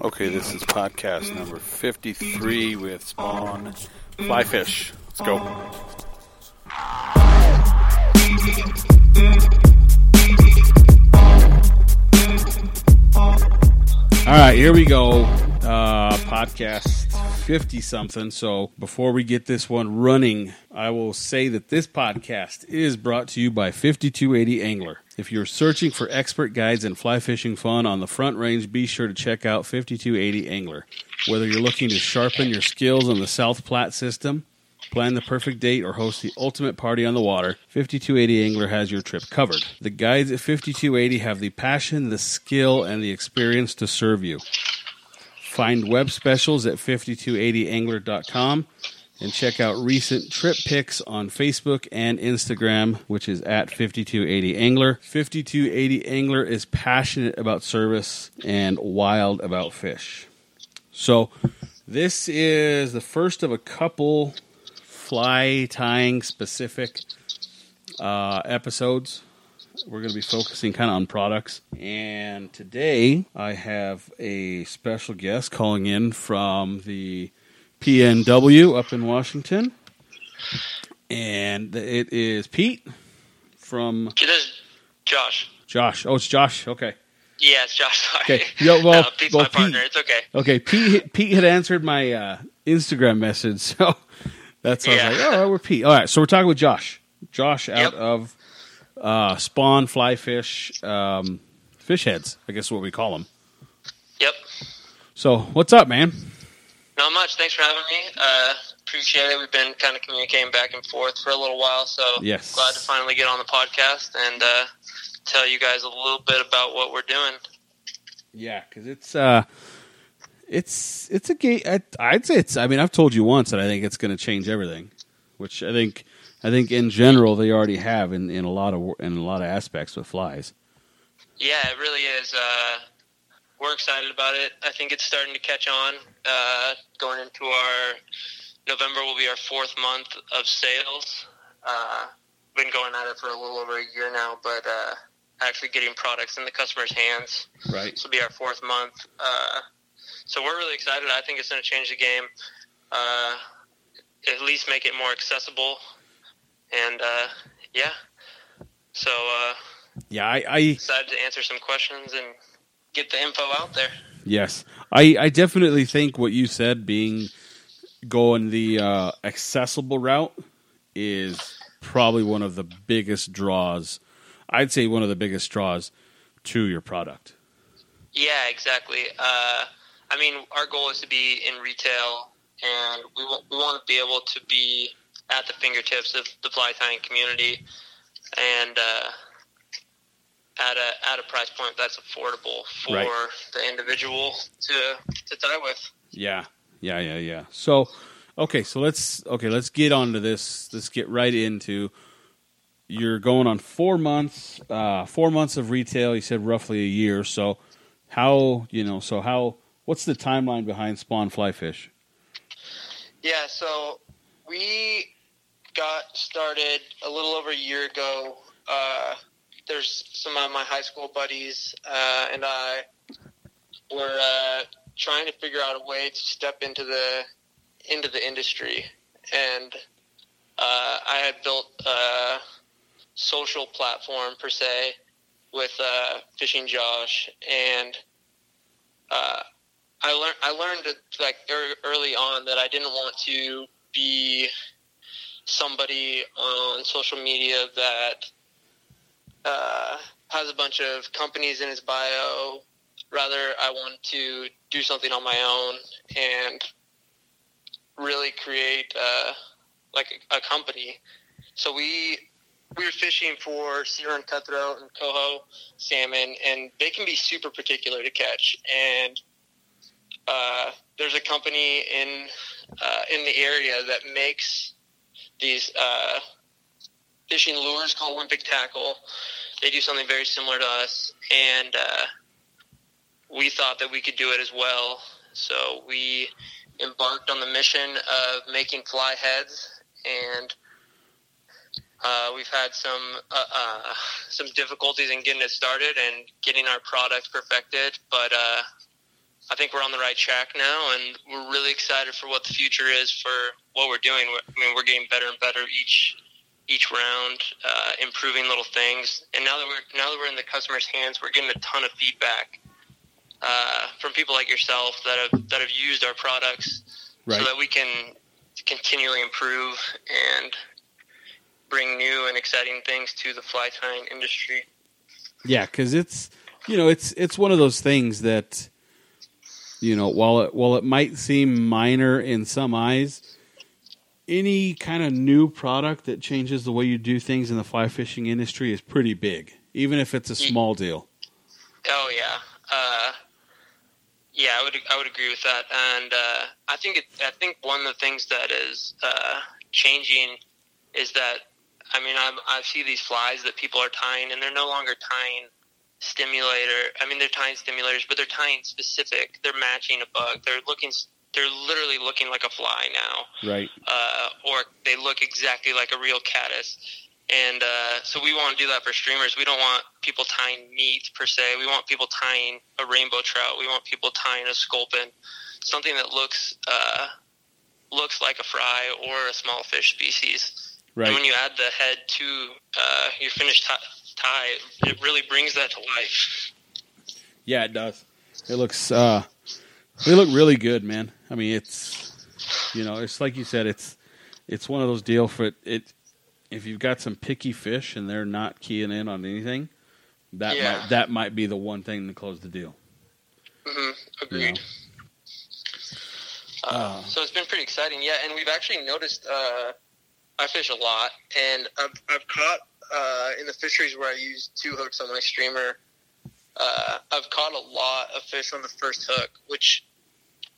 Okay, this is podcast number 53 with Spawn Fly Fish. Let's go. All right, here we go. Uh, podcast 50 something. So before we get this one running, I will say that this podcast is brought to you by 5280 Angler. If you're searching for expert guides and fly fishing fun on the front range, be sure to check out 5280 Angler. Whether you're looking to sharpen your skills on the South Platte system, plan the perfect date, or host the ultimate party on the water, 5280 Angler has your trip covered. The guides at 5280 have the passion, the skill, and the experience to serve you. Find web specials at 5280angler.com and check out recent trip pics on Facebook and Instagram, which is at 5280angler. 5280 Angler is passionate about service and wild about fish. So, this is the first of a couple fly tying specific uh, episodes. We're going to be focusing kind of on products. And today I have a special guest calling in from the PNW up in Washington. And it is Pete from It is Josh. Josh. Oh, it's Josh. Okay. Yeah, it's Josh. Sorry. Okay. Yeah, well, no, Pete's well, my partner. Pete- It's okay. Okay, Pete Pete had answered my uh, Instagram message, so that's why I was Yeah. like, oh, we're Pete. All right, so we're talking with Josh. Josh out Yep. of uh, Spawn Fly Fish um, Fish Heads, I guess what we call them. Yep. So, what's up, man? Not much. Thanks for having me. Uh, appreciate it. We've been kind of communicating back and forth for a little while, so Yes. glad to finally get on the podcast and uh, tell you guys a little bit about what we're doing. Yeah, because it's uh, it's it's a game. I'd say it's. I mean, I've told you once that I think it's going to change everything, which I think I think in general they already have in, in a lot of in a lot of aspects with flies. Yeah, it really is. Uh, we're excited about it. I think it's starting to catch on. Uh, going into our November will be our fourth month of sales. Uh, been going at it for a little over a year now, but uh, actually getting products in the customer's hands. Right. This will be our fourth month. Uh, so we're really excited. I think it's going to change the game. Uh, at least make it more accessible. And uh, yeah, so uh, Yeah, I, I excited to answer some questions and get the info out there. Yes, I, I definitely think what you said, being going the uh, accessible route, is probably one of the biggest draws. I'd say one of the biggest draws to your product. Yeah, exactly. Uh, I mean, our goal is to be in retail, and we want, we want to be able to be at the fingertips of the fly tying community, and uh, at a at a price point that's affordable for Right. the individual to to tie with. Yeah, yeah, yeah, yeah. So, okay, so let's okay, let's get on to this. Let's get right into. You're going on four months, uh, four months of retail. You said roughly a year. So, how you know? So how? What's the timeline behind Spawn Fly Fish? Yeah, so we got started a little over a year ago. Uh, there's some of my high school buddies uh, and I were uh, trying to figure out a way to step into the into the industry, and uh, I had built a social platform per se with uh, Fishing Josh, and uh, I learned I learned like ear- early on that I didn't want to be somebody on social media that uh, has a bunch of companies in his bio. Rather, I want to do something on my own and really create uh, like a, a company. So we we were fishing for sea-run cutthroat and coho salmon, and they can be super particular to catch. And uh, there's a company in uh, in the area that makes these uh, fishing lures called Olympic Tackle. They do something very similar to us, and uh, we thought that we could do it as well. So we embarked on the mission of making fly heads, and uh, we've had some uh, uh, some difficulties in getting it started and getting our product perfected. But I think we're on the right track now, and we're really excited for what the future is for what we're doing. I mean, we're getting better and better each each round, uh, improving little things. And now that we're now that we're in the customer's hands, we're getting a ton of feedback uh, from people like yourself that have that have used our products, Right. so that we can continually improve and bring new and exciting things to the fly tying industry. Yeah, because it's you know it's it's one of those things that you know while it while it might seem minor in some eyes, any kind of new product that changes the way you do things in the fly fishing industry is pretty big, even if it's a small deal. Oh yeah, uh, yeah, I would I would agree with that, and uh, I think it, I think one of the things that is uh, changing is that I mean I I see these flies that people are tying, and they're no longer tying stimulator. I mean they're tying stimulators, but they're tying specific. They're matching a bug. They're looking. They're literally looking like a fly now Right. uh, or they look exactly like a real caddis. And uh, so we want to do that for streamers. We don't want people tying meat per se. We want people tying a rainbow trout. We want people tying a sculpin, something that looks uh, looks like a fry or a small fish species. Right. And when you add the head to uh, your finished tie, tie, it really brings that to life. Yeah, it does. It looks uh they look really good, man. I mean, it's you know, it's like you said, it's it's one of those deal for it, it if you've got some picky fish and they're not keying in on anything, that Yeah. might that might be the one thing to close the deal. hmm you Agreed. know. Uh, so it's been pretty exciting, yeah. And we've actually noticed. Uh, I fish a lot, and I've I've caught uh, in the fisheries where I use two hooks on my streamer. Uh, I've caught a lot of fish on the first hook, which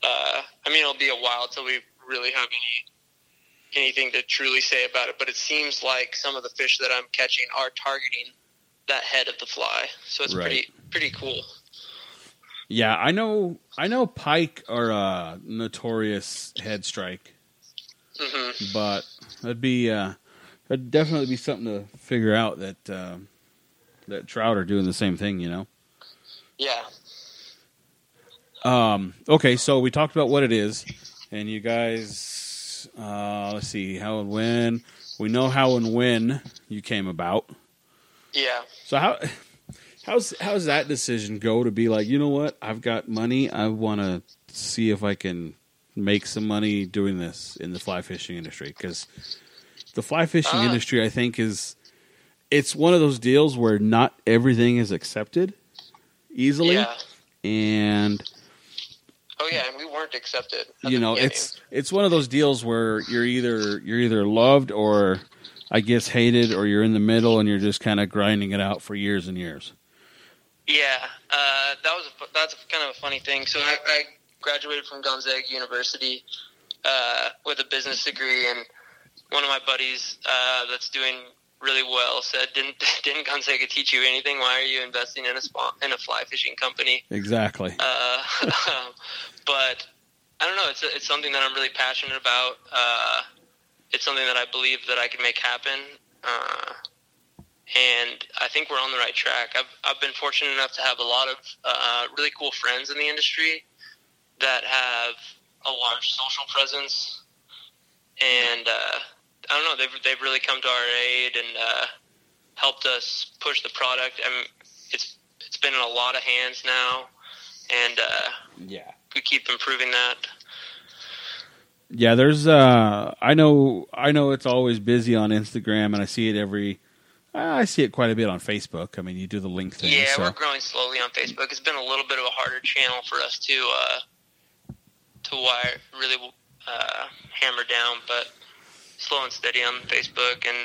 uh, I mean it'll be a while till we really have any anything to truly say about it. But it seems like some of the fish that I'm catching are targeting that head of the fly, so it's Right. pretty pretty cool. Yeah, I know I know pike are a notorious head strike, hmm but that'd be uh that'd definitely be something to figure out that uh, that trout are doing the same thing, you know. Yeah. Um, okay, so we talked about what it is, and you guys, uh, let's see how and when. We know how and when you came about. Yeah. So how how's how's that decision go to be like? You know what? I've got money. I want to see if I can make some money doing this in the fly fishing industry because the fly fishing Ah. industry, I think, is it's one of those deals where not everything is accepted easily, Yeah. and Oh yeah, and we weren't accepted. you know beginning. it's it's one of those deals where you're either you're either loved or i guess hated or you're in the middle and you're just kind of grinding it out for years and years yeah. Uh, that was a, that's a, kind of a funny thing. So I, I graduated from Gonzaga University uh, with a business degree, and one of my buddies uh, that's doing really well said, "Didn't didn't Gonzaga teach you anything? Why are you investing in a spa, in a fly fishing company?" exactly Uh, but I don't know. It's it's something that I'm really passionate about. Uh, it's something that I believe that I can make happen. Uh, and I think we're on the right track. I've I've been fortunate enough to have a lot of uh, really cool friends in the industry that have a large social presence, and uh, I don't know. They've they've really come to our aid and uh, helped us push the product. I mean, it's it's been in a lot of hands now, and uh, yeah we keep improving that. yeah there's uh i know i know it's always busy on instagram and i see it every i see it quite a bit on facebook i mean you do the link thing Yeah, so we're growing slowly on Facebook. It's been a little bit of a harder channel for us to uh, to wire really uh, hammer down, but slow and steady on Facebook, and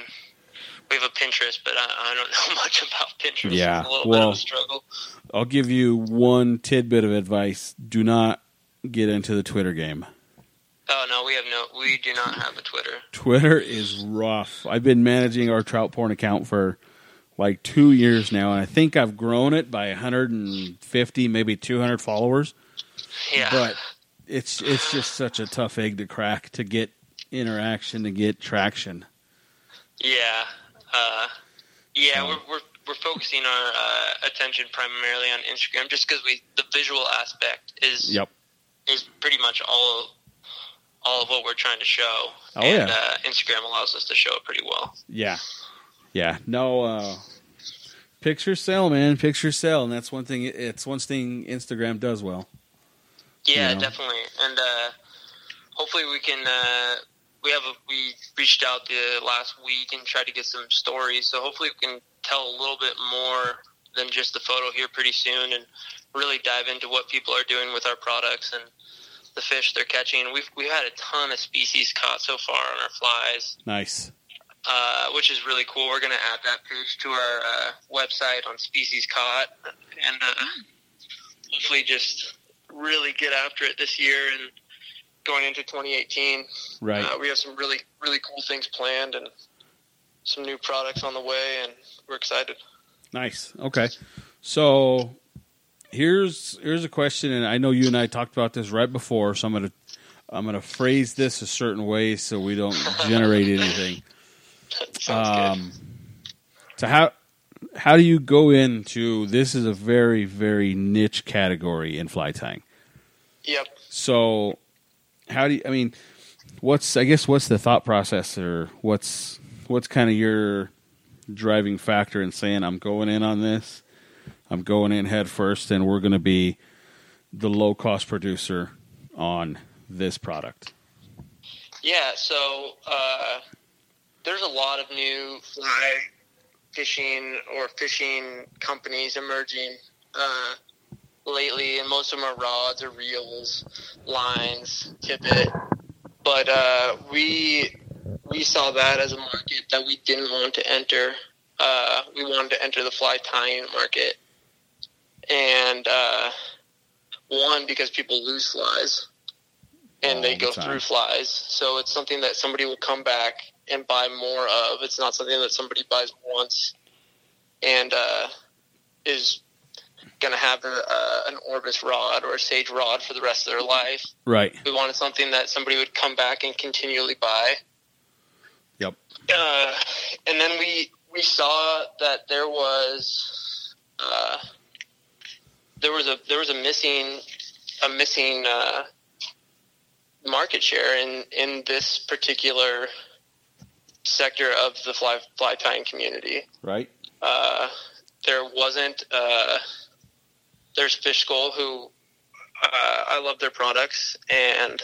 we have a Pinterest, but I, I don't know much about Pinterest. Yeah, a little bit well- of a struggle. i'll give you one tidbit of advice do not get into the twitter game Oh no, we have no, we do not have a Twitter. Twitter is rough. I've been managing our trout porn account for like two years now, and I think I've grown it by 150, maybe 200 followers. Yeah, But it's it's just such a tough egg to crack to get interaction, to get traction. yeah, uh, yeah. We're, we're we're focusing our uh, attention primarily on Instagram, just because we the visual aspect is Yep. is pretty much all all of what we're trying to show. Oh, and yeah. uh, Instagram allows us to show it pretty well. Yeah. Yeah. No uh pictures sell, man. Pictures sell, and that's one thing it's one thing Instagram does well. Yeah, You know? definitely. And uh, hopefully we can. We have a, we reached out the last week and tried to get some stories. So hopefully we can tell a little bit more than just the photo here pretty soon, and really dive into what people are doing with our products and the fish they're catching. We've we've had a ton of species caught so far on our flies. Nice. uh, which is really cool. We're going to add that page to our uh, website on species caught, and uh, hopefully just really get after it this year and going into 2018. Right. Uh, we have some really really cool things planned and some new products on the way, and we're excited. Nice. Okay. So here's here's a question, and I know you and I talked about this right before, so I'm gonna I'm gonna phrase this a certain way so we don't generate anything. Um, so how how do you go into this is a very very niche category in fly tying. Yep. So how do you, I mean what's I guess what's the thought process or what's what's kind of your driving factor in saying I'm going in on this. I'm going in head first and we're going to be the low cost producer on this product. Yeah, so uh, there's a lot of new fly fishing or fishing companies emerging uh, lately, and most of them are rods or reels, lines, tippet. But uh, we we saw that as a market that we didn't want to enter. Uh, we wanted to enter the fly tying market, and uh, one because people lose flies and they All the go time. through flies. So it's something that somebody will come back and buy more of. It's not something that somebody buys once and uh, is going to have a, uh, an Orvis rod or a Sage rod for the rest of their life. Right. We wanted something that somebody would come back and continually buy. Yep. Uh, and then we we saw that there was uh, there was a there was a missing a missing uh, market share in in this particular sector of the fly fly tying community. Right? Uh, there wasn't. Uh, there's Fish-Skull uh, I love their products, and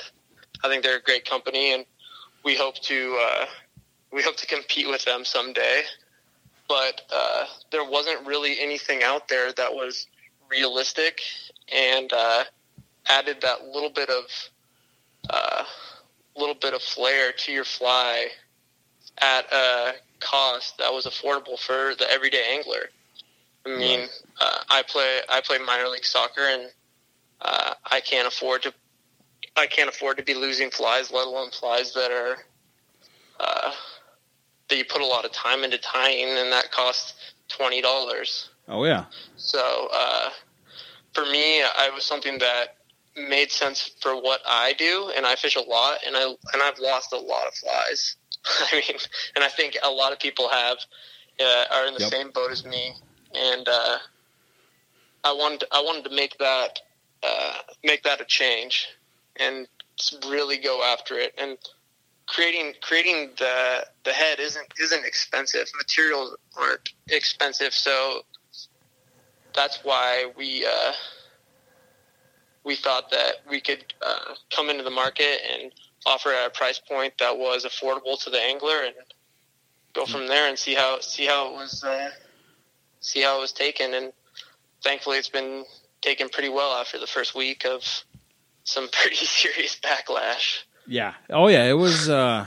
I think they're a great company, and we hope to uh, we hope to compete with them someday. But uh, there wasn't really anything out there that was realistic and uh, added that little bit of uh, little bit of flair to your fly at a cost that was affordable for the everyday angler. I mean, Right. uh, I play I play minor league soccer, and uh, I can't afford to I can't afford to be losing flies, let alone flies that are uh, that you put a lot of time into tying, and that costs twenty dollars. Oh yeah. So uh, for me, I was something that made sense for what I do, and I fish a lot, and I and I've lost a lot of flies. I mean, and I think a lot of people have uh, are in the Yep. same boat as me, and uh, I wanted I wanted to make that uh, make that a change, and really go after it. And creating creating the the head isn't isn't expensive. Materials aren't expensive, so that's why we uh, we thought that we could uh, come into the market and offer at a price point that was affordable to the angler and go from there and see how see how it was uh, see how it was taken and thankfully it's been taken pretty well after the first week of some pretty serious backlash. Yeah. Oh yeah. It was. uh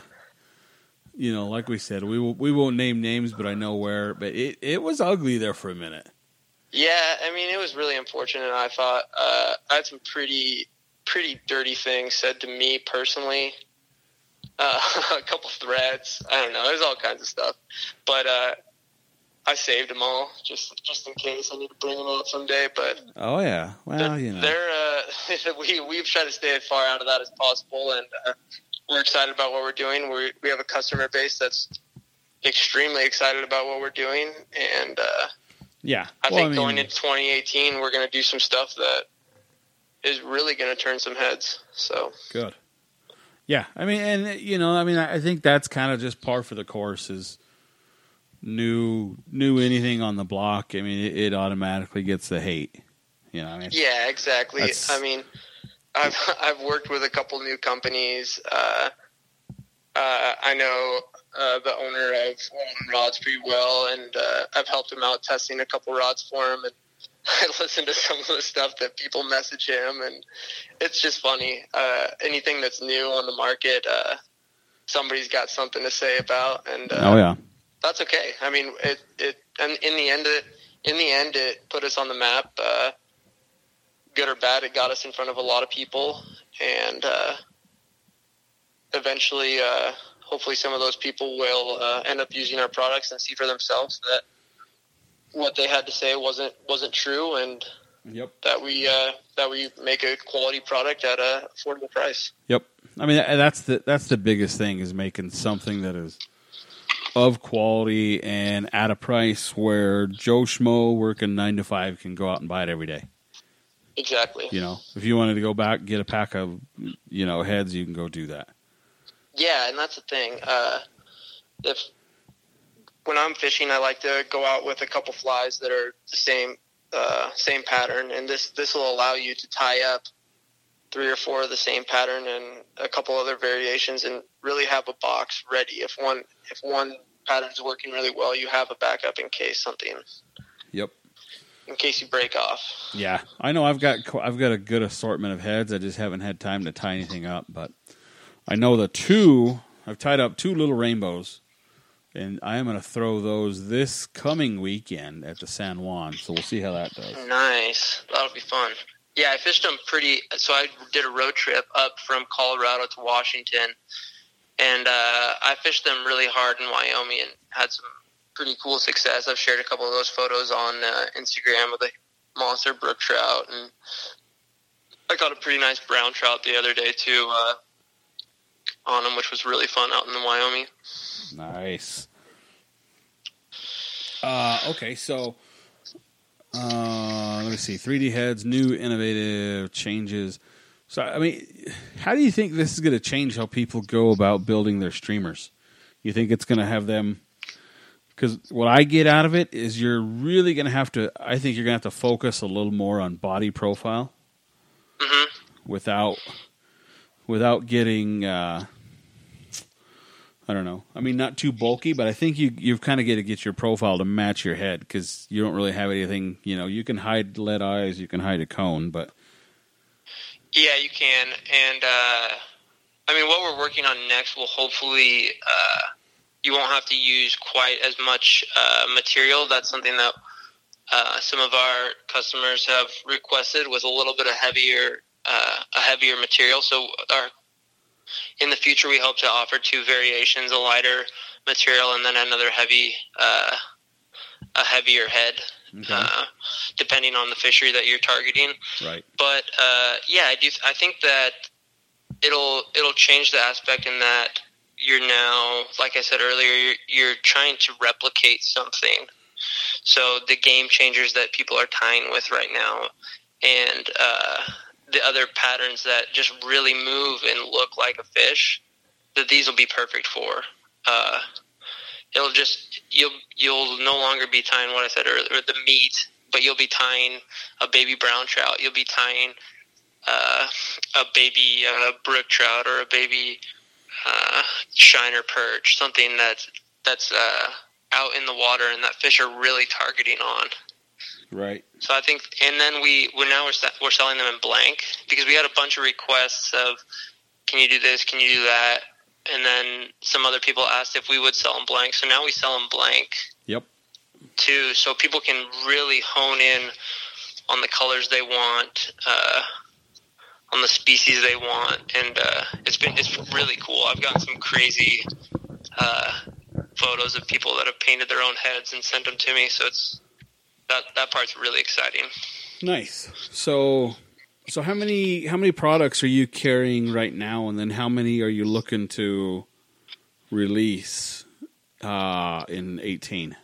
You know, like we said, we we won't name names, but I know where. But it it was ugly there for a minute. Yeah, I mean, it was really unfortunate. I thought uh, I had some pretty, pretty dirty things said to me personally. Uh, a couple threats. I don't know. There's all kinds of stuff, but uh, I saved them all just just in case I need to bring them up someday. But Oh yeah. Well, they're, you know. they're uh, we we've tried to stay as far out of that as possible, and uh, we're excited about what we're doing. We we have a customer base that's extremely excited about what we're doing, and uh, Yeah, I Well, think mean, going into 2018, we're going to do some stuff that is really going to turn some heads. So Good. Yeah, I mean, and you know, I mean, I I think that's kind of just par for the course. Is new, new anything on the block? I mean, it, it automatically gets the hate. You know, I mean, yeah, exactly. I mean, I've I've worked with a couple new companies. Uh, uh, I know uh, the owner of Walton Rods pretty well, and uh, I've helped him out testing a couple rods for him. And I listen to some of the stuff that people message him, and it's just funny. Uh, anything that's new on the market, uh, somebody's got something to say about, and uh, oh yeah, that's okay. I mean, it it and in the end, it in the end, it put us on the map. Uh, good or bad, it got us in front of a lot of people, and uh, eventually, uh, hopefully, some of those people will uh, end up using our products and see for themselves that what they had to say wasn't wasn't true, and yep, that we uh, that we make a quality product at a affordable price. yep. I mean, that's the that's the biggest thing is making something that is of quality and at a price where Joe Schmo working nine to five can go out and buy it every day. Exactly. You know, if you wanted to go back get a pack of you know heads, you can go do that. Yeah, and that's the thing. Uh, if when I'm fishing, I like to go out with a couple flies that are the same uh, same pattern, and this this will allow you to tie up three or four of the same pattern and a couple other variations, and really have a box ready. If one if one pattern's working really well, you have a backup in case something Yep. in case you break off. Yeah, I know. I've got I've got a good assortment of heads. I just haven't had time to tie anything up. But I know the two. I've tied up two little rainbows, and I am going to throw those this coming weekend at the San Juan. So we'll see how that does. Nice. That'll be fun. Yeah, I fished them pretty. So I did a road trip up from Colorado to Washington, and uh, I fished them really hard in Wyoming and had some pretty cool success. I've shared a couple of those photos on uh, Instagram with a monster brook trout, and I got a pretty nice brown trout the other day too uh, on them, which was really fun out in the Wyoming. Nice. Uh, okay, so uh, let me see. 3D heads, new innovative changes. So, I mean, how do you think this is going to change how people go about building their streamers? You think it's going to have them? Because what I get out of it is you're really going to have to. I think you're going to have to focus a little more on body profile hmm without without getting uh, I don't know. I mean, not too bulky, but I think you you've kind of got to get your profile to match your head because you don't really have anything. You know, you can hide lead eyes, you can hide a cone, but Yeah, you can. And uh, I mean, what we're working on next will hopefully uh, you won't have to use quite as much uh, material. That's something that uh, some of our customers have requested with a little bit of heavier uh, a heavier material. So our in the future, we hope to offer two variations: a lighter material and then another heavy, uh, a heavier head, okay, uh, depending on the fishery that you're targeting right, but uh, yeah, I do. I think that it'll it'll change the aspect in that you're now, like I said earlier, you're, you're trying to replicate something. So the game changers that people are tying with right now, and uh, the other patterns that just really move and look like a fish, that these will be perfect for. Uh, it'll just you'll you'll no longer be tying what I said earlier, the meat, but you'll be tying a baby brown trout. You'll be tying uh, a baby uh, brook trout or a baby uh, shiner perch, something that's that's uh, out in the water and that fish are really targeting on. Right, So I think, and then we we're now we're, we're selling them in blank because we had a bunch of requests of, can you do this? Can you do that? And then some other people asked if we would sell them blank. So now we sell them blank yep, too, so people can really hone in on the colors they want, uh, on the species they want, and uh, it's been it's really cool. I've gotten some crazy uh, photos of people that have painted their own heads and sent them to me. So it's that that part's really exciting. nice. So, so how many how many products are you carrying right now, and then how many are you looking to release uh, in eighteen?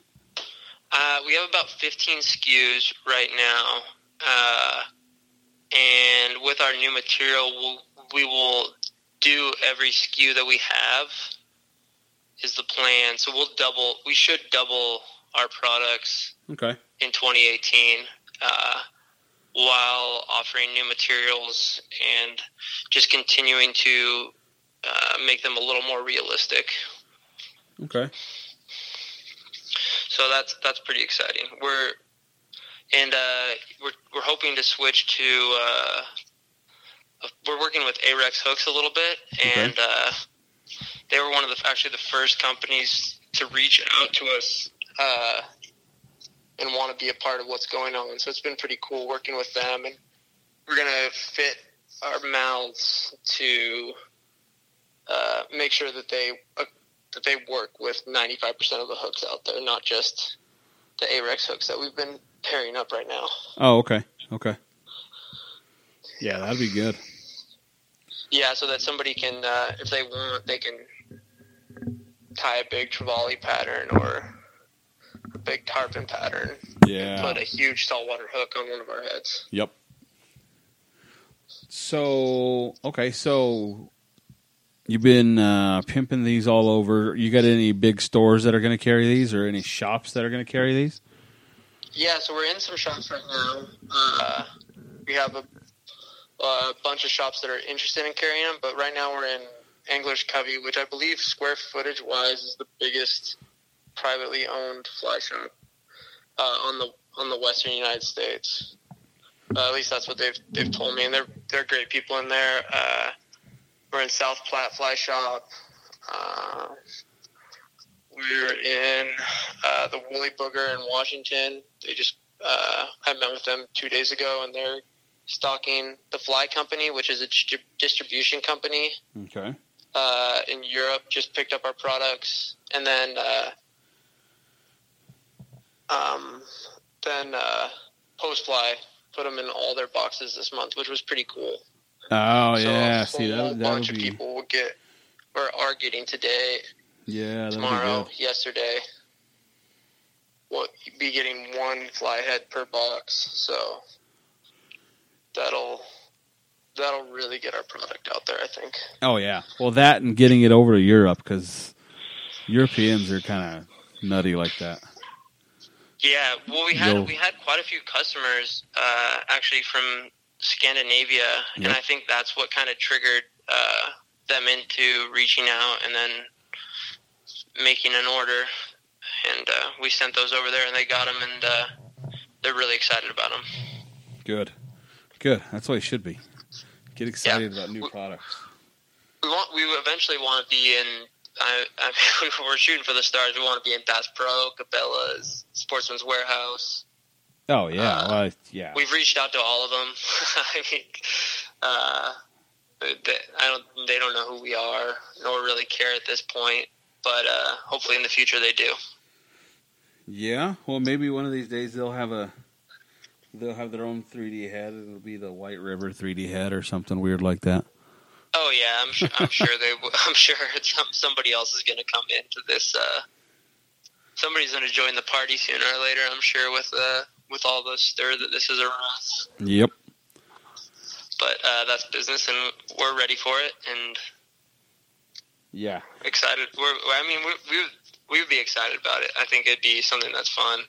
Uh, we have about 15 SKUs right now, uh, and with our new material, we'll, we will do every SKU that we have. Is the plan? So we'll double. We should double our products Okay. in 2018 uh, while offering new materials and just continuing to uh, make them a little more realistic. Okay. So that's that's pretty exciting. We're and uh, we're we're hoping to switch to. Uh, we're working with Ahrex hooks a little bit, and uh, they were one of the actually the first companies to reach out to us uh, and want to be a part of what's going on. So it's been pretty cool working with them, and we're gonna fit our mouths to uh, make sure that they uh, that they work with 95% of the hooks out there, not just the Ahrex hooks that we've been pairing up right now. Oh, okay. Okay. Yeah, that'd be good. Yeah, so that somebody can, uh, if they want, they can tie a big trevally pattern or a big tarpon pattern, Yeah. put a huge saltwater hook on one of our heads. Yep. So okay, so you've been uh, pimping these all over. You got any big stores that are going to carry these, or any shops that are going to carry these? Yeah, so we're in some shops right now. Uh, we have a, a bunch of shops that are interested in carrying them, but right now we're in Anglers Covey, which I believe square footage wise is the biggest privately owned fly shop uh, on the on the western United States. Uh, at least that's what they've they've told me, and they're they're great people in there. Uh, we're in South Platte Fly Shop. Uh, we're in uh, the Woolly Booger in Washington. They just uh, I met with them two days ago, and they're stocking the Fly Company, which is a distri- distribution company Okay. uh, in Europe. Just picked up our products, and then uh, um, then uh, Post Fly put them in all their boxes this month, which was pretty cool. Oh so yeah, a see that bunch that of people will get or are getting today yeah be tomorrow, yesterday. We'll be getting one fly head per box, so that'll that'll really get our product out there. I think. Oh yeah, well that and getting it over to Europe because Europeans are kind of nutty like that. Yeah, well, we had Yo. we had quite a few customers uh, actually from Scandinavia, and I think that's what kind of triggered uh, them into reaching out and then making an order. And uh, we sent those over there, and they got them, and uh, they're really excited about them. Good, good. That's what it should be. Get excited about new We- products. We want we eventually want to be in. I, I mean, we're shooting for the stars. We want to be in Bass Pro, Cabela's, Sportsman's Warehouse. Oh yeah, Uh, well, yeah. We've reached out to all of them. I mean, uh, they, I don't. They don't know who we are, nor really care at this point. But uh, hopefully, in the future, they do. Yeah, well, maybe one of these days they'll have a they'll have their own 3D head. It'll be the White River 3D head or something weird like that. Oh yeah, I'm sure. I'm sure they. I'm sure some, somebody else is going to come into this. Uh, somebody's going to join the party sooner or later. I'm sure with uh, with all the stir that this is around. Yep. But uh, that's business, and we're ready for it and Yeah. excited. We're. I mean, we we would- we would be excited about it. I think it'd be something that's fun.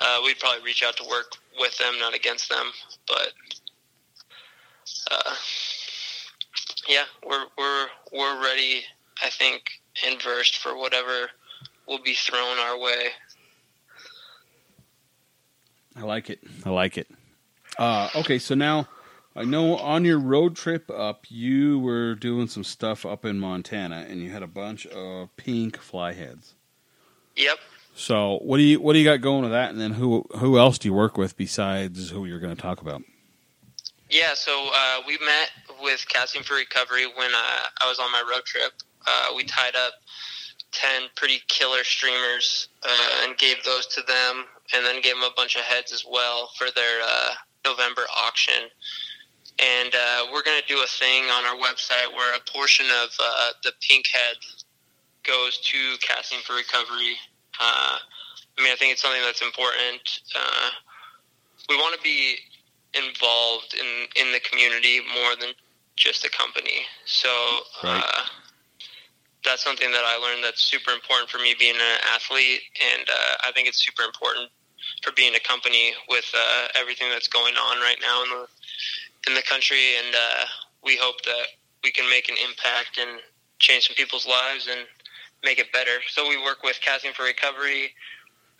Uh, we'd probably reach out to work with them, not against them. But uh, yeah, we're we're we're ready. I think and versed for whatever will be thrown our way. I like it. I like it. Uh, okay, so now I know on your road trip up, you were doing some stuff up in Montana, and you had a bunch of pink fly heads. Yep. So what do you what do you got going with that? And then who who else do you work with besides who you're going to talk about? Yeah, so uh, we met with Casting for Recovery when uh, I was on my road trip. Uh, we tied up 10 pretty killer streamers uh, and gave those to them, and then gave them a bunch of heads as well for their uh, November auction. And uh, we're going to do a thing on our website where a portion of the pink head goes to Casting for Recovery. I mean, I think it's something that's important. We want to be involved in in the community more than just a company. So. Right. Uh, that's something that I learned that's super important for me being an athlete, and uh, I think it's super important for being a company with uh, everything that's going on right now in the in the country. And uh, we hope that we can make an impact and change some people's lives and make it better. So we work with Casting for Recovery.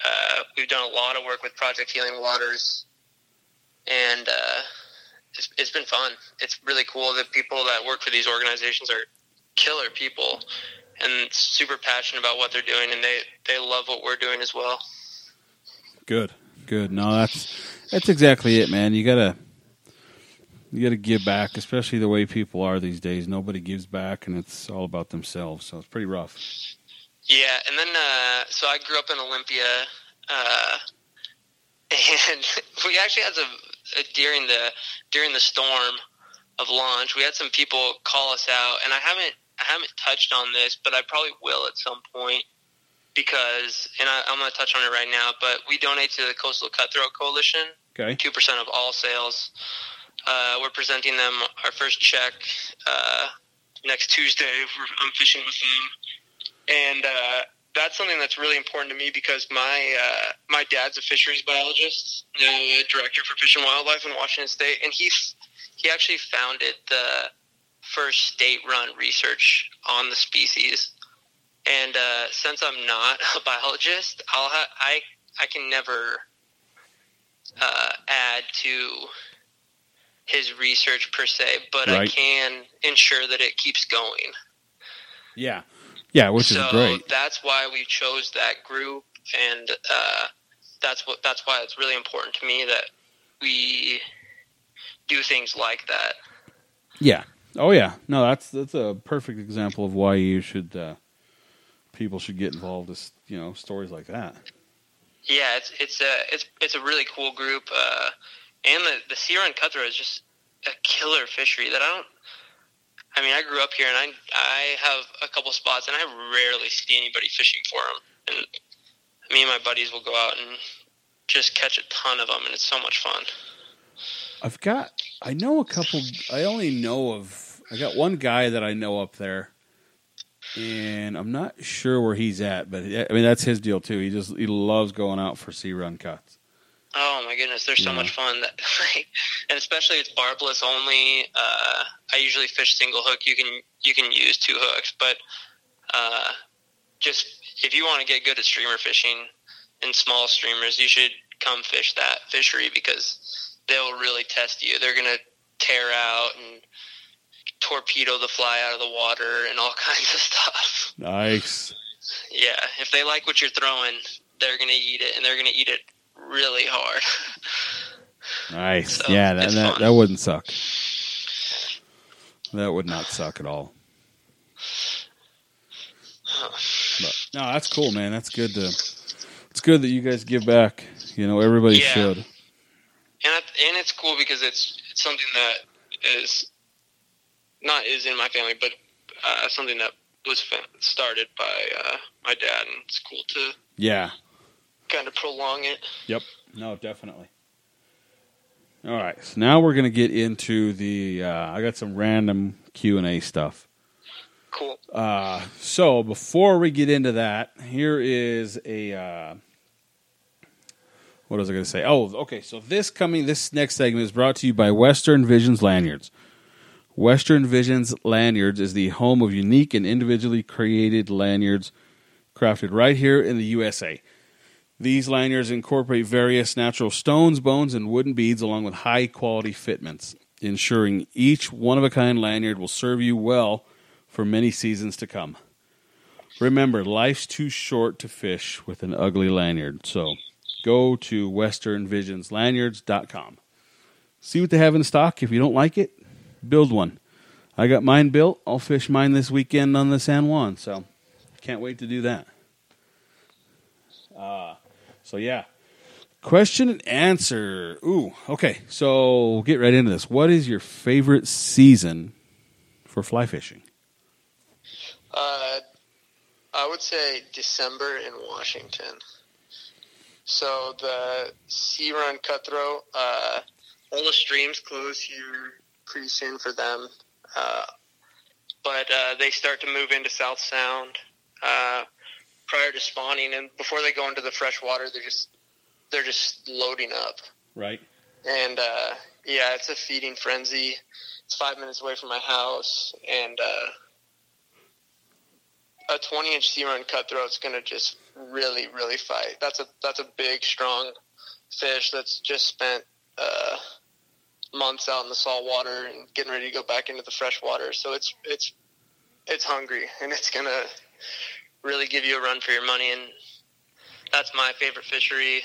Uh, we've done a lot of work with Project Healing Waters, and uh, it's, it's been fun. It's really cool that people that work for these organizations are killer people and super passionate about what they're doing, and they they love what we're doing as well. Good, good. No, that's that's exactly it, man. You gotta you gotta give back, especially the way people are these days. Nobody gives back, and it's all about themselves. So it's pretty rough. Yeah, and then uh, so I grew up in Olympia, uh, and we actually had some during the during the storm of launch. We had some people call us out, and I haven't I haven't touched on this, but I probably will at some point because, and I, I'm going to touch on it right now. But we donate to the Coastal Cutthroat Coalition. Okay. Two percent of all sales. Uh, we're presenting them our first check uh, next Tuesday. I'm fishing with them, and uh, that's something that's really important to me because my uh, my dad's a fisheries biologist, uh, director for Fish and Wildlife in Washington State, and he he actually founded the first state-run research on the species. And uh, since I'm not a biologist, I'll ha- I I can never uh, add to his research per se, but I can ensure that it keeps going. Yeah, yeah, which so is great. that's why we chose that group, and uh, that's what that's why it's really important to me that we do things like that. Yeah. Oh yeah. No, that's that's a perfect example of why you should uh, people should get involved with you know stories like that. Yeah, it's it's a it's it's a really cool group, uh, and the the sea run cutthroat is just a killer fishery that I don't. I mean, I grew up here, and I I have a couple spots, and I rarely see anybody fishing for them. And me and my buddies will go out and just catch a ton of them, and it's so much fun. I've got I know a couple I only know of I got one guy that I know up there and I'm not sure where he's at but I mean that's his deal too. He just he loves going out for sea run cuts. Oh my goodness, they're so Yeah. much fun. That, and especially it's barbless only. Uh, I usually fish single hook. You can you can use two hooks, but uh, just if you want to get good at streamer fishing in small streamers, you should come fish that fishery because they'll really test you. They're gonna tear out and torpedo the fly out of the water and all kinds of stuff. Nice. Yeah, if they like what you're throwing, they're gonna eat it, and they're gonna eat it really hard. Nice. So, yeah, that, that that wouldn't suck. That would not suck at all. But no, that's cool, man. That's good to it's good that you guys give back. You know, everybody Yeah. should. and it, and it's cool because it's it's something that is not is in my family, but uh, something that was started by uh, my dad, and it's cool to Yeah. Kind of prolong it. Yep. No, definitely. All right. So now we're going to get into the. Uh, I got some random Q and A stuff. Cool. Uh, so before we get into that, here is a. Uh, what was I going to say? Oh, okay. So this coming, this next segment is brought to you by Western Visions Lanyards. Western Visions Lanyards is the home of unique and individually created lanyards crafted right here in the USA. These lanyards incorporate various natural stones, bones, and wooden beads along with high quality fitments, ensuring each one of a kind lanyard will serve you well for many seasons to come. Remember, life's too short to fish with an ugly lanyard, so go to westernvisionslanyards.com. See what they have in stock. If you don't like it, build one. I got mine built. I'll fish mine this weekend on the San Juan, so can't wait to do that. Uh, so yeah. Question and answer. Ooh, okay. So we'll get right into this. What is your favorite season for fly fishing? Uh, I would say December in Washington. So the Sea Run Cutthroat, uh, all the streams close here pretty soon for them. Uh, but uh, they start to move into South Sound uh, prior to spawning, and before they go into the fresh water, they're just they're just loading up. Right. And uh, yeah, it's a feeding frenzy. It's five minutes away from my house, and uh, a 20 inch sea run cutthroat's gonna just really, really fight. That's a that's a big, strong fish that's just spent uh, months out in the salt water and getting ready to go back into the fresh water. So it's it's it's hungry and it's gonna really give you a run for your money. And that's my favorite fishery.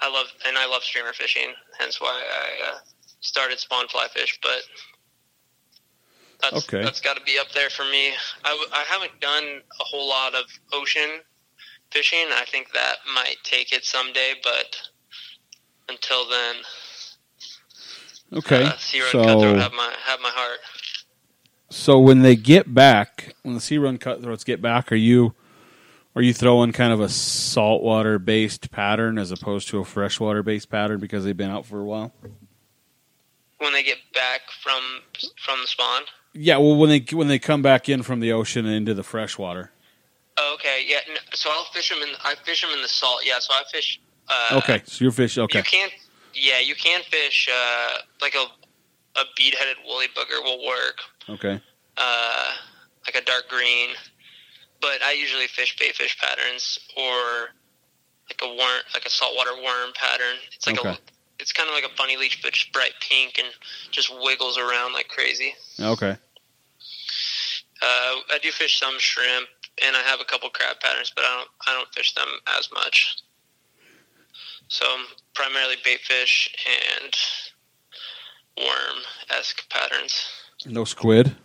I love and I love streamer fishing. Hence why I uh, started spawn fly fish, but. That's, Okay. that's got to be up there for me. I, w- I haven't done a whole lot of ocean fishing. I think that might take it someday, but until then, Okay. uh, sea run cutthroat so have my have my heart. so when they get back, when the sea run cutthroats get back, are you are you throwing kind of a saltwater based pattern as opposed to a freshwater based pattern because they've been out for a while? When they get back from from the spawn. Yeah. Well, when they when they come back in from the ocean and into the freshwater. Oh, okay, yeah. so I'll fish them in. I fish them in the salt. Yeah. So I fish. Uh, Okay. So you're fish. Okay. You can't. Yeah, you can fish uh, like a a bead headed woolly bugger will work. Okay. uh, like a dark green. But I usually fish bait fish patterns or like a worm, like a saltwater worm pattern. It's like a, it's kind of like a bunny leech, but just bright pink and just wiggles around like crazy. Okay. Uh, I do fish some shrimp, and I have a couple crab patterns, but I don't I don't fish them as much. So primarily bait fish and worm esque patterns. No squid.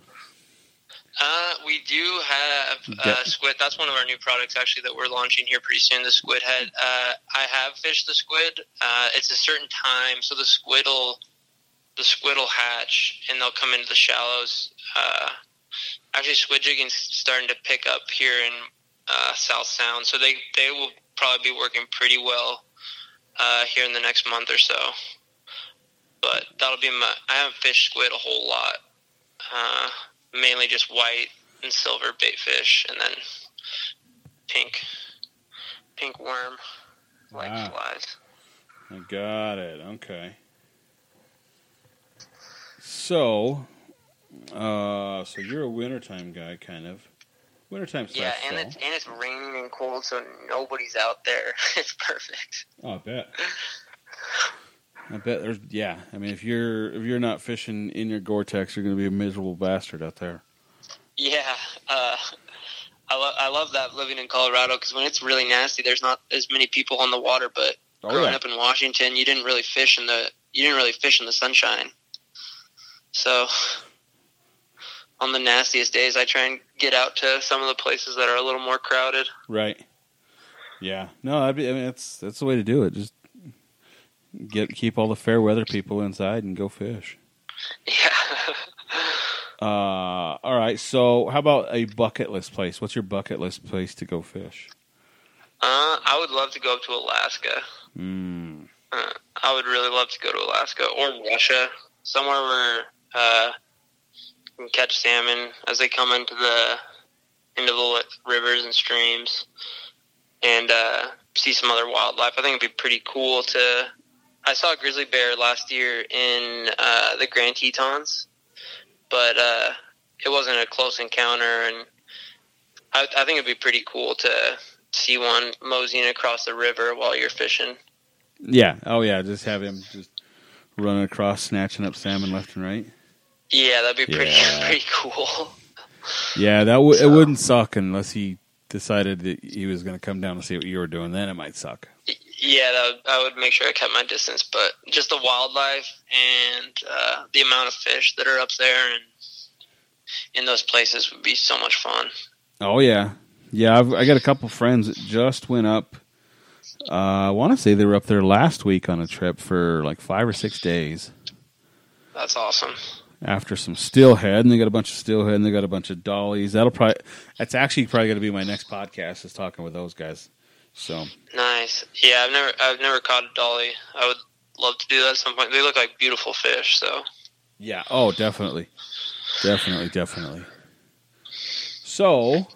Uh, we do have uh, squid. That's one of our new products actually that we're launching here pretty soon. The squid head. Uh, I have fished the squid. Uh, it's a certain time, so the squid will the squid will hatch and they'll come into the shallows. Uh, actually, squid jigging's starting to pick up here in uh, South Sound, so they they will probably be working pretty well uh, here in the next month or so. But that'll be my. I haven't fished squid a whole lot. Mainly just white and silver bait fish, and then pink, pink worm, white Wow. flies. I got it. Okay. So, uh, so you're a wintertime guy, kind of. Wintertime Yeah, and fall. it's and it's raining and cold, so nobody's out there. it's perfect. Oh, I bet. I bet there's yeah. I mean, if you're if you're not fishing in your Gore-Tex, you're going to be a miserable bastard out there. Yeah, uh, I love I love that living in Colorado because when it's really nasty, there's not as many people on the water. But Oh growing yeah, up in Washington, you didn't really fish in the you didn't really fish in the sunshine. So on the nastiest days, I try and get out to some of the places that are a little more crowded. right. Yeah, no, I mean that's that's the way to do it. Just get keep all the fair weather people inside and go fish. Yeah. Uh, all right. So, how about a bucket list place? What's your bucket list place to go fish? Uh, I would love to go up to Alaska. Mm, Uh, I would really love to go to Alaska or Russia, somewhere where uh, you can catch salmon as they come into the into the rivers and streams, and uh, see some other wildlife. I think it'd be pretty cool to. I saw a grizzly bear last year in uh, the Grand Tetons, but uh, it wasn't a close encounter, and I, I think it'd be pretty cool to see one moseying across the river while you're fishing. yeah. Oh yeah. Just have him just running across, snatching up salmon left and right. Yeah, that'd be pretty Yeah. pretty cool. Yeah, that w- it wouldn't suck unless he decided that he was going to come down to see what you were doing. Then it might suck. Yeah, that I would make sure I kept my distance, but just the wildlife and uh, the amount of fish that are up there and in those places would be so much fun. Oh yeah, yeah. I've, I got a couple friends that just went up. Uh, I want to say they were up there last week on a trip for like five or six days. That's awesome. After some steelhead, and they got a bunch of steelhead, and they got a bunch of dollies. That'll probably that's actually probably going to be my next podcast is talking with those guys. So Nice. Yeah, I've never I've never caught a dolly. I would love to do that at some point. They look like beautiful fish, so yeah, oh, definitely, definitely, definitely. So,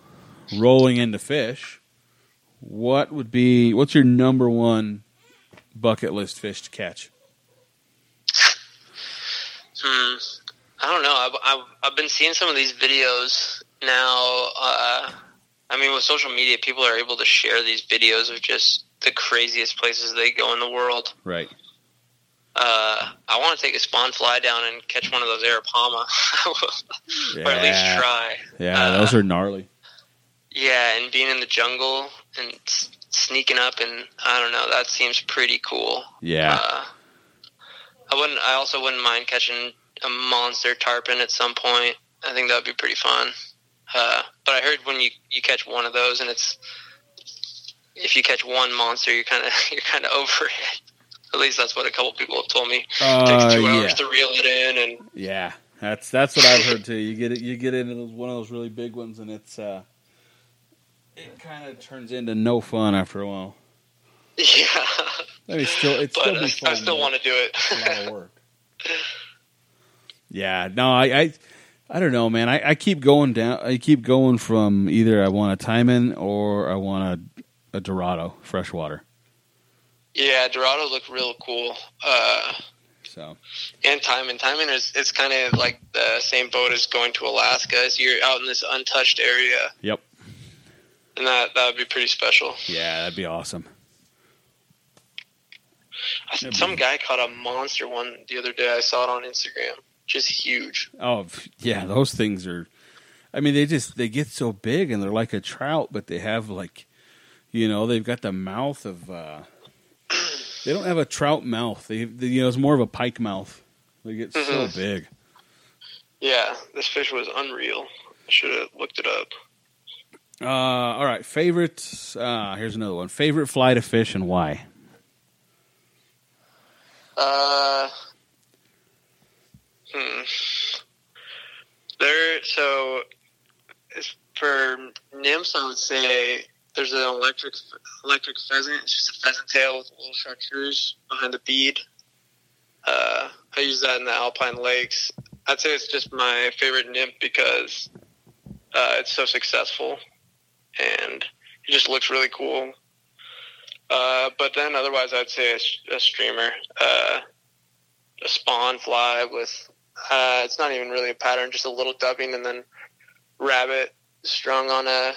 rolling into fish, what would be what's your number one bucket list fish to catch? hmm, I don't know. I've, I've I've been seeing some of these videos now. Uh, I mean, with social media, people are able to share these videos of just the craziest places they go in the world. Right. Uh, I want to take a spawn fly down and catch one of those Arapaima, or at least try. Yeah, Uh, those are gnarly. Yeah, and being in the jungle and sneaking up, and I don't know, that seems pretty cool. Yeah. Uh, I wouldn't. I also wouldn't mind catching a monster tarpon at some point. I think that would be pretty fun. Uh, but I heard when you you catch one of those, and it's if you catch one monster, you're kind of you're kind of over it. At least that's what a couple people have told me. It Uh, takes two hours yeah. to reel it in, and Yeah, that's that's what I've heard too. You get it, you get into those one of those really big ones, and it's uh, it kind of turns into no fun after a while. yeah. I mean, still, it's but still uh, fun. I still want to do it. a lot of work. Yeah, no, I, I, I don't know, man. I, I keep going down. I keep going from either I want a Taimen or I want a, a Dorado freshwater. yeah, Dorado look real cool. Uh, So and Taimen. Taimen is it's kind of like the same boat as going to Alaska. As you're out in this untouched area, Yep. and that that would be pretty special. yeah, that'd be awesome. I- Some guy caught a monster one the other day. I saw it on Instagram. Just huge. Oh yeah, those things are. I mean, they just they get so big and they're like a trout, but they have like, you know, they've got the mouth of. uh They don't have a trout mouth. They, they you know, it's more of a pike mouth. They get so Mhm. big. Yeah, this fish was unreal. I should have looked it up. Uh, all right, favorite. Uh, here's another one. Favorite fly to fish and why? Uh, hmm. There, so for nymphs, I would say there's an electric electric pheasant. It's just a pheasant tail with a little chartreuse behind the bead. Uh, I use that in the alpine lakes. I'd say it's just my favorite nymph because uh, it's so successful and it just looks really cool. Uh, but then otherwise, I'd say a streamer, uh, a spawn fly with, uh, it's not even really a pattern, just a little dubbing and then rabbit strung on a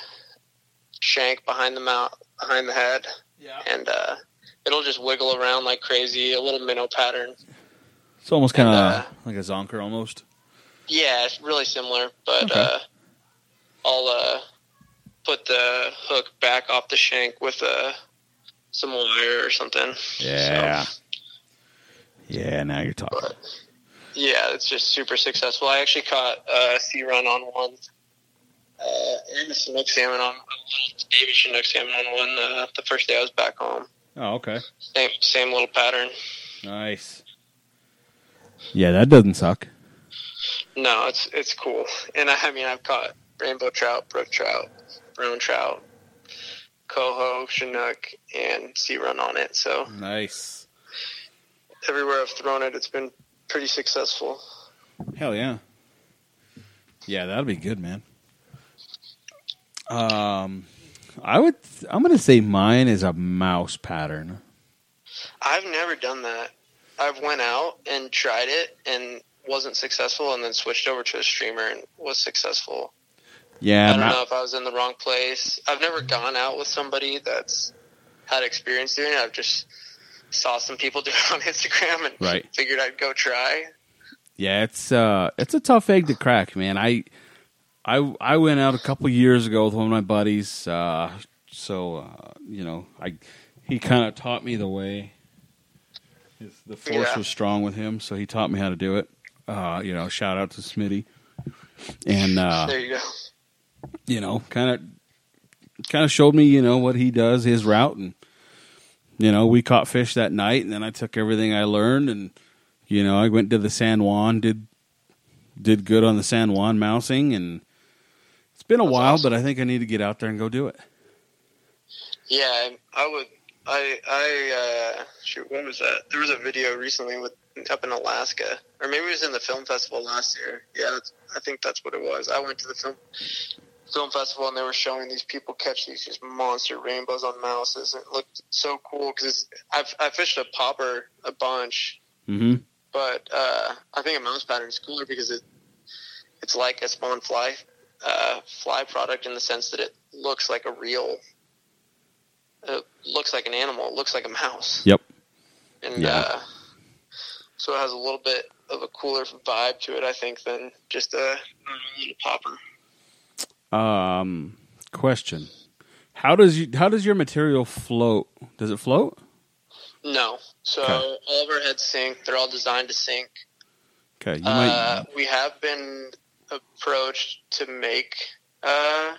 shank behind the mouth, behind the head. Yeah, And, uh, it'll just wiggle around like crazy, a little minnow pattern. it's almost kind of uh, like a zonker, almost. Yeah, it's really similar, but, Okay. uh, I'll, uh, put the hook back off the shank with, uh, some wire or something. Yeah, So- yeah. Now you're talking. But yeah, it's just super successful. I actually caught a sea run on one, uh, and a Chinook salmon on a little baby Chinook salmon on one uh, the first day I was back home. Oh, okay. Same same little pattern. Nice. Yeah, that doesn't suck. No, it's it's cool. And I, I mean, I've caught rainbow trout, brook trout, brown trout, coho, Chinook, and sea run on it. So Nice. everywhere I've thrown it, it's been pretty successful. Hell yeah. Yeah, that'll be good, man. Um, I would. I'm gonna say mine is a mouse pattern. I've never done that. I've went out and tried it and wasn't successful, and then switched over to a streamer and was successful. Yeah, I don't know if I was in the wrong place. I've never gone out with somebody that's had experience doing it. I've just saw some people do it on Instagram and Right. figured I'd go try. Yeah, it's uh, it's a tough egg to crack, man. I, I, I went out a couple years ago with one of my buddies. Uh, so uh, you know, I, he kind of taught me the way. His, the force Yeah. was strong with him, so he taught me how to do it. Uh, you know, shout out to Smitty, and uh, there you go. you know, kind of, kind of showed me, you know, what he does, his route, and you know, we caught fish that night, and then I took everything I learned, and you know, I went to the San Juan, did did good on the San Juan mousing, and it's been a That's while, awesome. but I think I need to get out there and go do it. Yeah, I- would. I I uh, shoot. What was that? There was a video recently with up in Alaska, or maybe it was in the film festival last year. Yeah, that's, I think that's what it was. I went to the film film festival and they were showing these people catch these just monster rainbows on mouses. It looked so cool because I've I fished a popper a bunch, Mm-hmm. but uh, I think a mouse pattern is cooler because it it's like a spawn fly uh, fly product in the sense that it looks like a real. It looks like an animal. It looks like a mouse. Yep. And Yeah. uh, so it has a little bit of a cooler vibe to it, I think, than just a normal popper. Um, question: How does you how does your material float? Does it float? No. So Okay. all of our heads sink. They're all designed to sink. Okay, you Uh, might. we have been approached to make uh,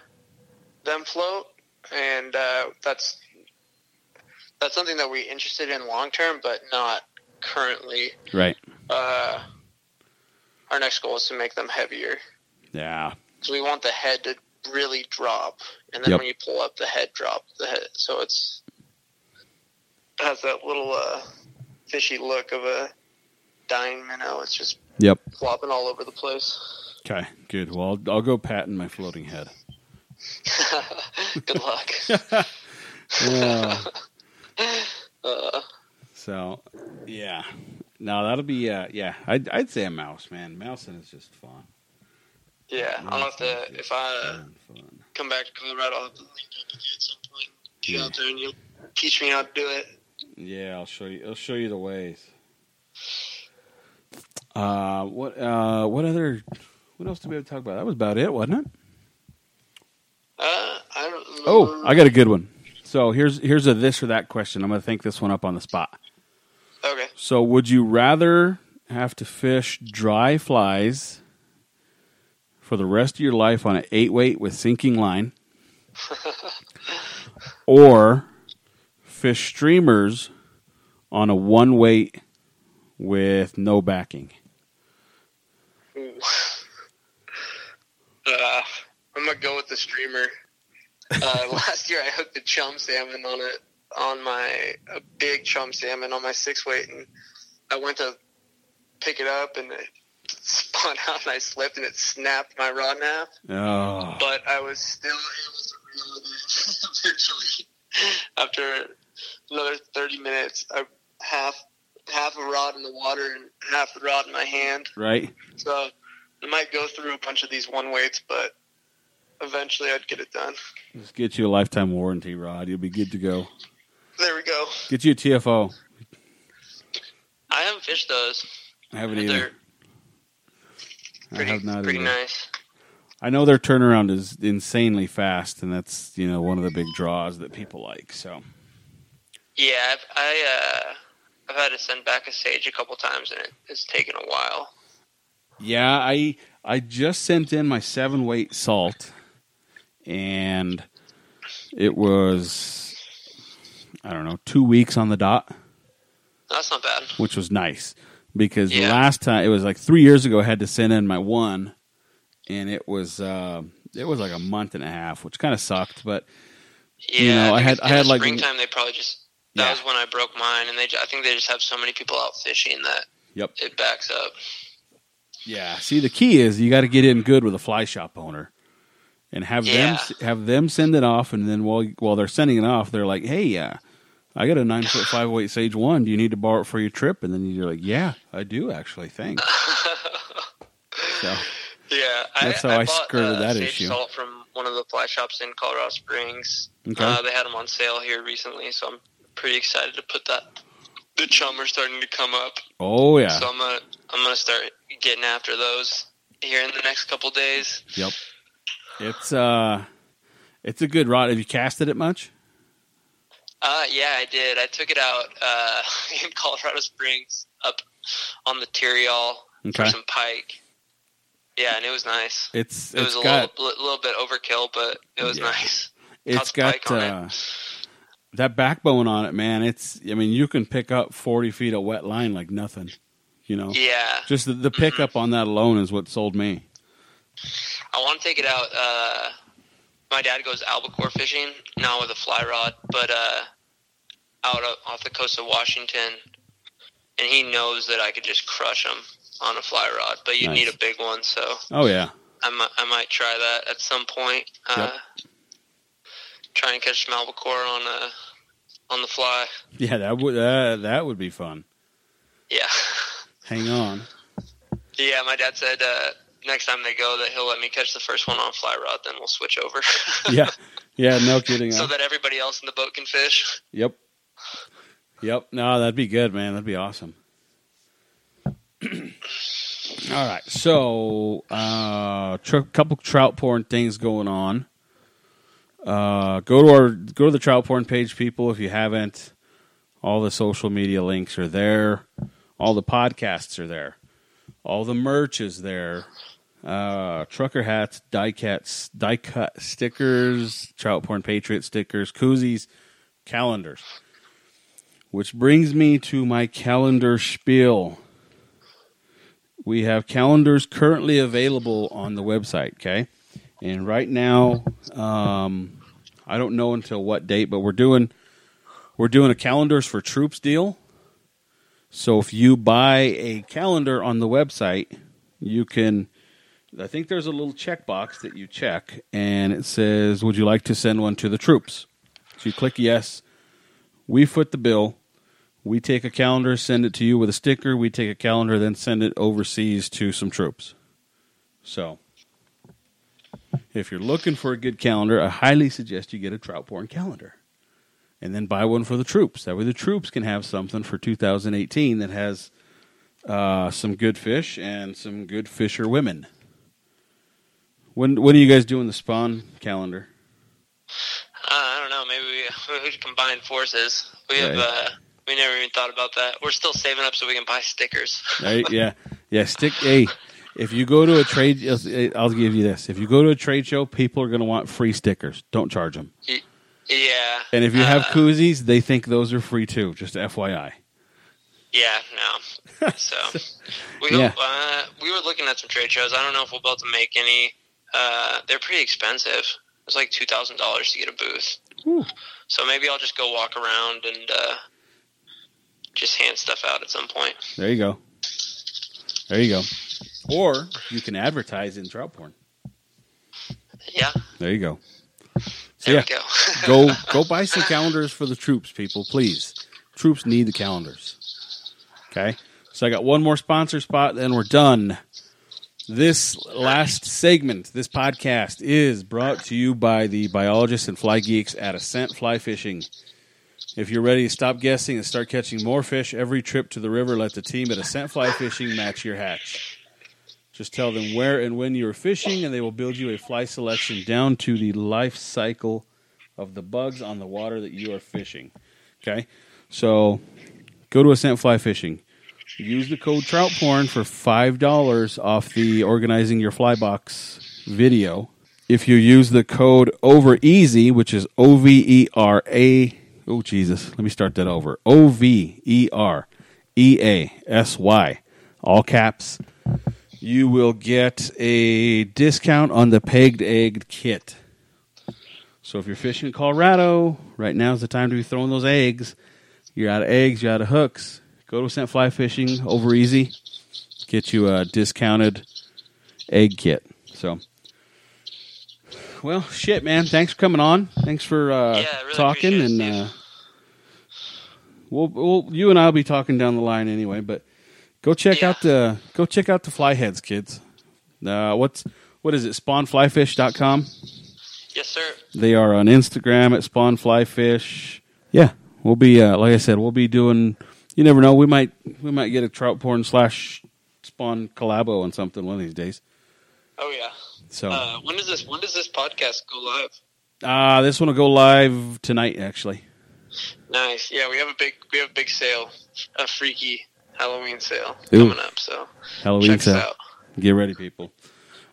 them float, and uh, that's that's something that we're interested in long term, but not currently. Right. Uh, our next goal is to make them heavier. Yeah. So we want the head to really drop, and then Yep. when you pull up, the head drop. The head, so it's has that little uh, fishy look of a dying minnow. It's just Yep. flopping all over the place. Okay. Good. Well, I'll, I'll go patent my floating head. Good luck. Yeah. Uh, so, yeah. No, that'll be. Uh, yeah, I'd, I'd say a mouse, man. Mousing is just fun. Yeah, I'll have to if I Fun, come back to Colorado, I'll have to link up with you at some point. Get Yeah. out there and you'll teach me how to do it. Yeah, I'll show you. I'll show you the ways. Uh, what? Uh, what other? What else did we have to talk about? That was about it, wasn't it? Uh, I don't. Oh, I got a good one. So here's here's a this or that question. I'm going to think this one up on the spot. Okay. So would you rather have to fish dry flies for the rest of your life on an eight weight with sinking line, or fish streamers on a one weight with no backing? Uh, I'm gonna go with the streamer. Uh, last year I hooked a chum salmon on it on my a big chum salmon on my six weight, and I went to pick it up and it spun out and I slipped and it snapped my rod in half. Oh, But I was still able to reel it in eventually. After another 30 minutes, I half half a rod in the water and half the rod in my hand. right. So I might go through a bunch of these one weights, but eventually I'd get it done. Just get you a lifetime warranty rod. You'll be good to go. There we go. Get you a TFO. I haven't fished those. I haven't They're either. I pretty, have not pretty either. nice. I know their turnaround is insanely fast, and that's you know one of the big draws that people like. So Yeah, I've, I uh, I've had to send back a sage a couple times, and it, it's taken a while. yeah, I I just sent in my seven weight salt, and it was I don't know two weeks on the dot, That's not bad. which was nice because the last time it was like three years ago. I had to send in my one, and it was uh, it was like a month and a half, which kind of sucked. But Yeah, You know, I had- I had, the like- springtime. They probably just that Yeah. was when I broke mine, and they I think they just have so many people out fishing that Yep. it backs up. Yeah. See, the key is you got to get in good with a fly shop owner, and have them have them send it off, and then while while they're sending it off, they're like, "Hey, yeah, I got a nine foot five weight sage one. Do you need to borrow it for your trip?" And then you're like, "Yeah, I do actually. Thanks." So Yeah, That's I, how I bought, skirted uh, that sage issue. Salt from one of the fly shops in Colorado Springs. Okay. Uh, they had them on sale here recently, so I'm pretty excited to put that. The chum are starting to come up, oh yeah, so I'm gonna I'm gonna start getting after those here in the next couple days. yep. It's uh, it's a good rod. Have you casted it much? Uh, yeah, I did. I took it out uh, in Colorado Springs up on the Tarryall for some pike. Yeah, and it was nice. It's It was it's a got little, little bit overkill, but it was Yeah. nice. It's got on it. uh, that backbone on it, man. It's I mean you can pick up forty feet of wet line like nothing. You know, Yeah, just the, the pickup on that alone is what sold me. I want to take it out uh, my dad goes albacore fishing now with a fly rod, but uh, out of, off the coast of Washington, and he knows that I could just crush them on a fly rod. But you Nice. need a big one, so Oh yeah, I might I might try that at some point. Uh, Try and catch some albacore on a on the fly. yeah. That would uh, that would be fun. Yeah, Hang on. yeah. My dad said uh, next time they go that he'll let me catch the first one on fly rod, then we'll switch over. Yeah, yeah. No kidding. so that everybody else in the boat can fish. Yep. Yep. No, that'd be good, man. That'd be awesome. All right. So, uh, tr- couple trout porn things going on. Uh, go to our go to the trout porn page, people. If you haven't, all the social media links are there. All the podcasts are there. All the merch is there. Uh, trucker hats, die cats, die cut stickers, trout porn patriot stickers, koozies, calendars. Which brings me to my calendar spiel. We have calendars currently available on the website, okay? And right now, um, I don't know until what date, but we're doing we're doing a calendars for troops deal. So if you buy a calendar on the website, you can I think there's a little checkbox that you check and it says, Would you like to send one to the troops? So you click yes. We foot the bill. We take a calendar, send it to you with a sticker. We take a calendar, then send it overseas to some troops. So, if you're looking for a good calendar, I highly suggest you get a trout porn calendar. And then buy one for the troops. That way the troops can have something for 2018 that has uh, some good fish and some good fisher women. When when are you guys doing the spawn calendar? Uh, I don't know. Maybe we, we should combine forces. We have. Right. Uh, we never even thought about that. We're still saving up so we can buy stickers. Right? Yeah, yeah. Stick. Hey, if you go to a trade, I'll give you this. If you go to a trade show, people are going to want free stickers. Don't charge them. Yeah. And if you have uh, koozies, they think those are free too. Just FYI. Yeah, no. So we Yeah. hope, uh, we were looking at some trade shows. I don't know if we'll be able to make any. Uh, they're pretty expensive. It's like two thousand dollars to get a booth. Whew. So maybe I'll just go walk around and uh, just hand stuff out at some point. There you go. There you go. Or you can advertise in trout porn. Yeah, There you go. So there yeah, go. go go buy some calendars for the troops, people, please. Troops need the calendars. Okay? So I got one more sponsor spot, then we're done. This last segment, this podcast, is brought to you by the biologists and fly geeks at Ascent Fly Fishing. If you're ready to stop guessing and start catching more fish every trip to the river, let the team at Ascent Fly Fishing match your hatch. Just tell them where and when you're fishing, and they will build you a fly selection down to the life cycle of the bugs on the water that you are fishing. Okay? So go to Ascent Fly Fishing. Use the code Trout Porn for $5 off the Organizing Your Fly Box video. If you use the code OVER EASY, which is O V E R A, oh Jesus, let me start that over. O V E R E A S Y, all caps, you will get a discount on the pegged egg kit. So if you're fishing in Colorado, right now is the time to be throwing those eggs. You're out of eggs, you're out of hooks. Go to Ascent Fly Fishing over easy. Get you a discounted egg kit. So, well, shit, man. Thanks for coming on. Thanks for uh, Yeah, really talking, and uh, we'll, we'll you and I'll be talking down the line anyway. But go check Yeah. out the go check out the fly heads, kids. Uh, what's what is it? SpawnFlyfish.com. Yes, sir. They are on Instagram at spawnflyfish. Yeah, we'll be uh, like I said, we'll be doing. You never know. We might we might get a trout porn slash spawn collabo on something one of these days. Oh yeah. So Uh, when does this When does this podcast go live? uh, this one will go live tonight. Actually, Nice. Yeah, we have a big we have a big sale, a freaky Halloween sale Ooh. coming up. So Halloween check us out. Get ready, people.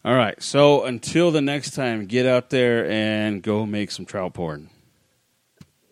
All right. So until the next time, get out there and go make some trout porn.